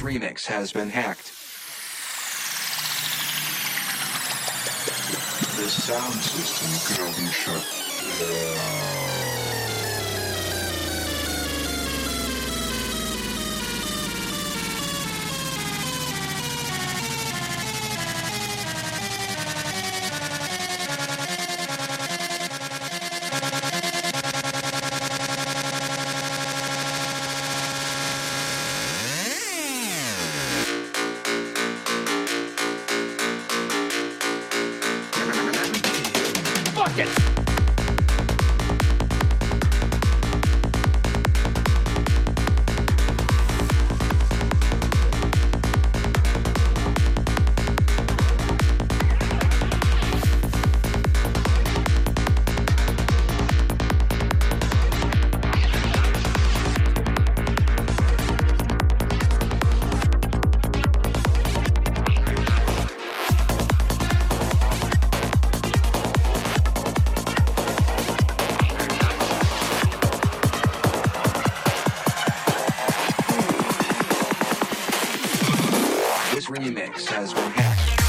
Remix has been hacked. The sound system could be shut down. says we're.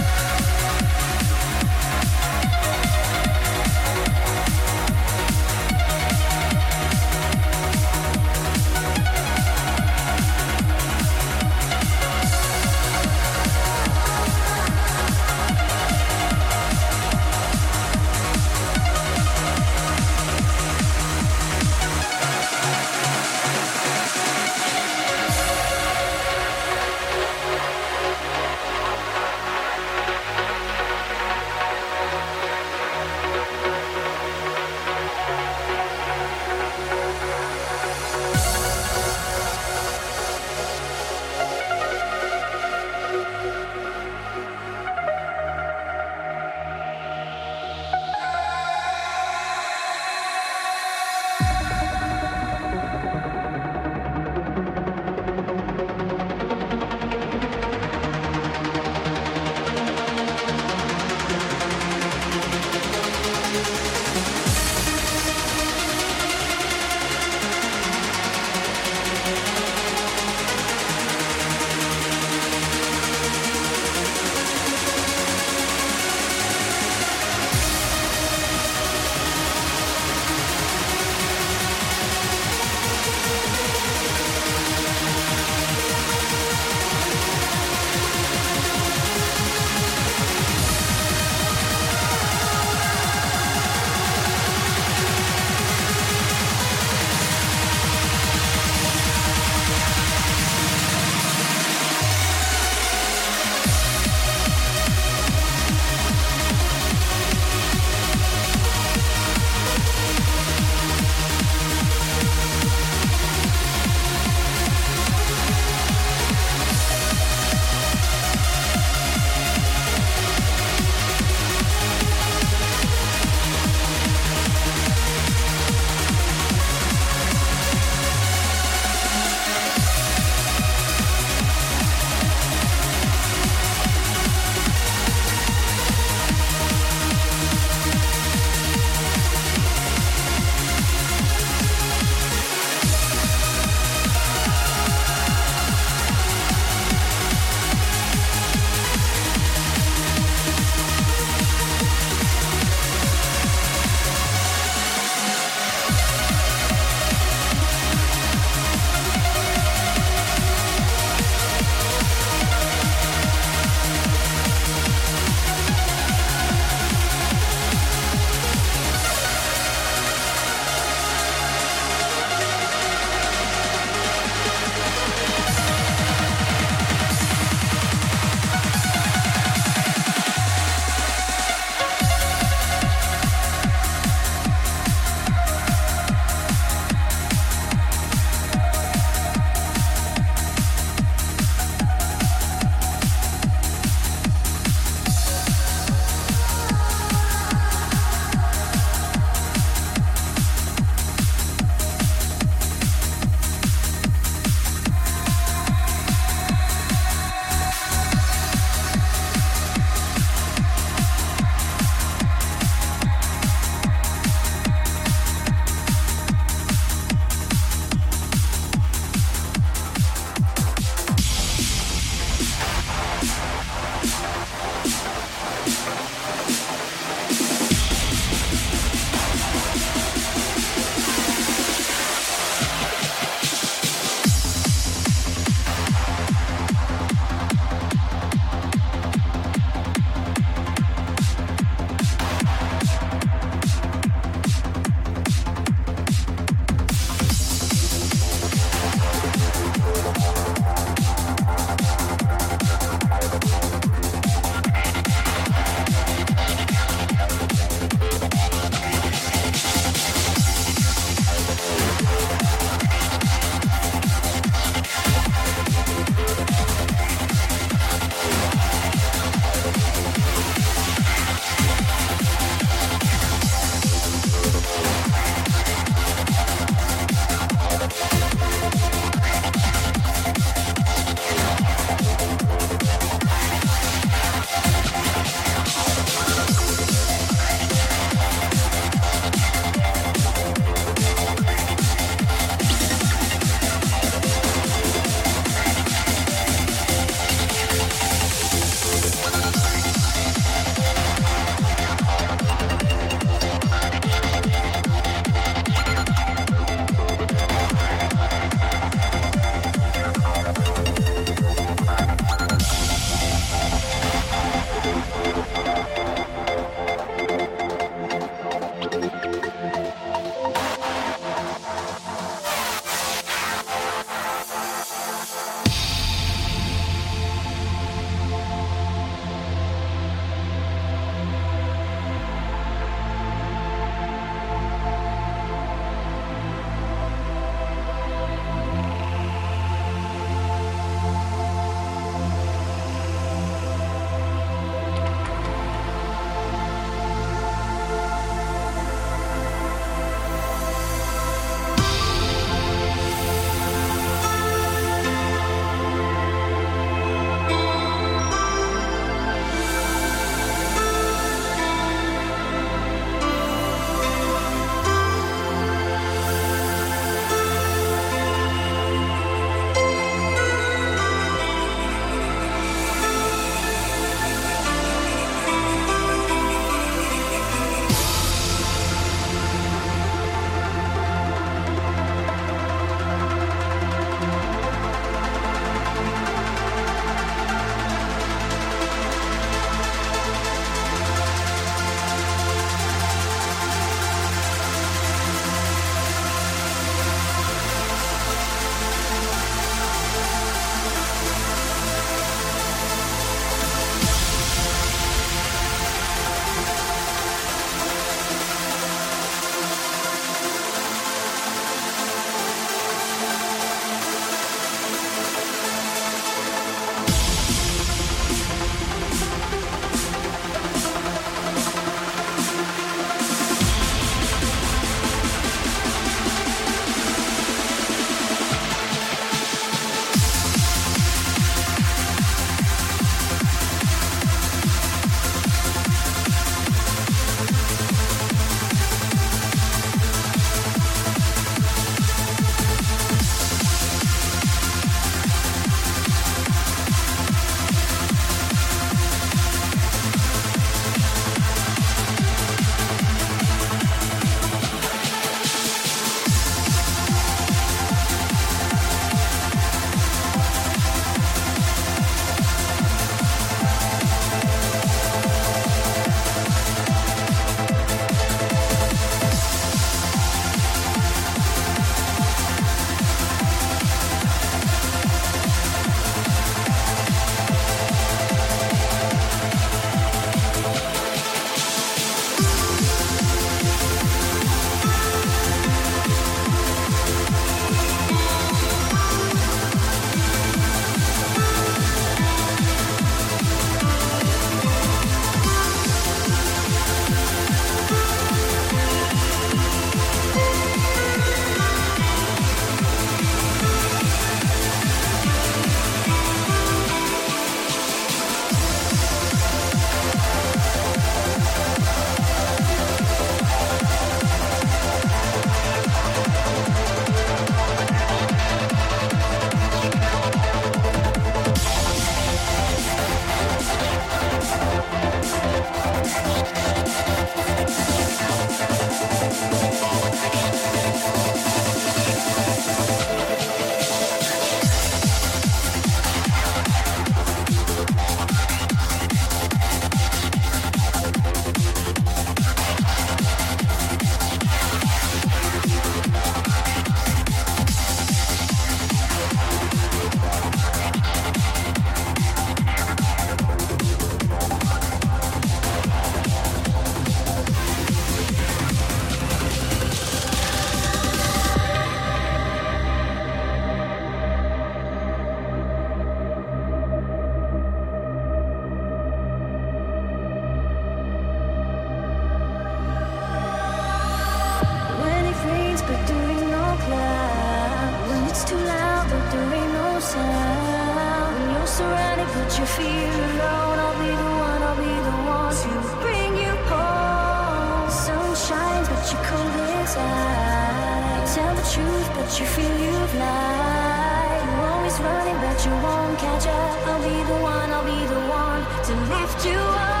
tell the truth, but you feel you've lied. You're always running, but you won't catch up. I'll be the one, I'll be the one to lift you up.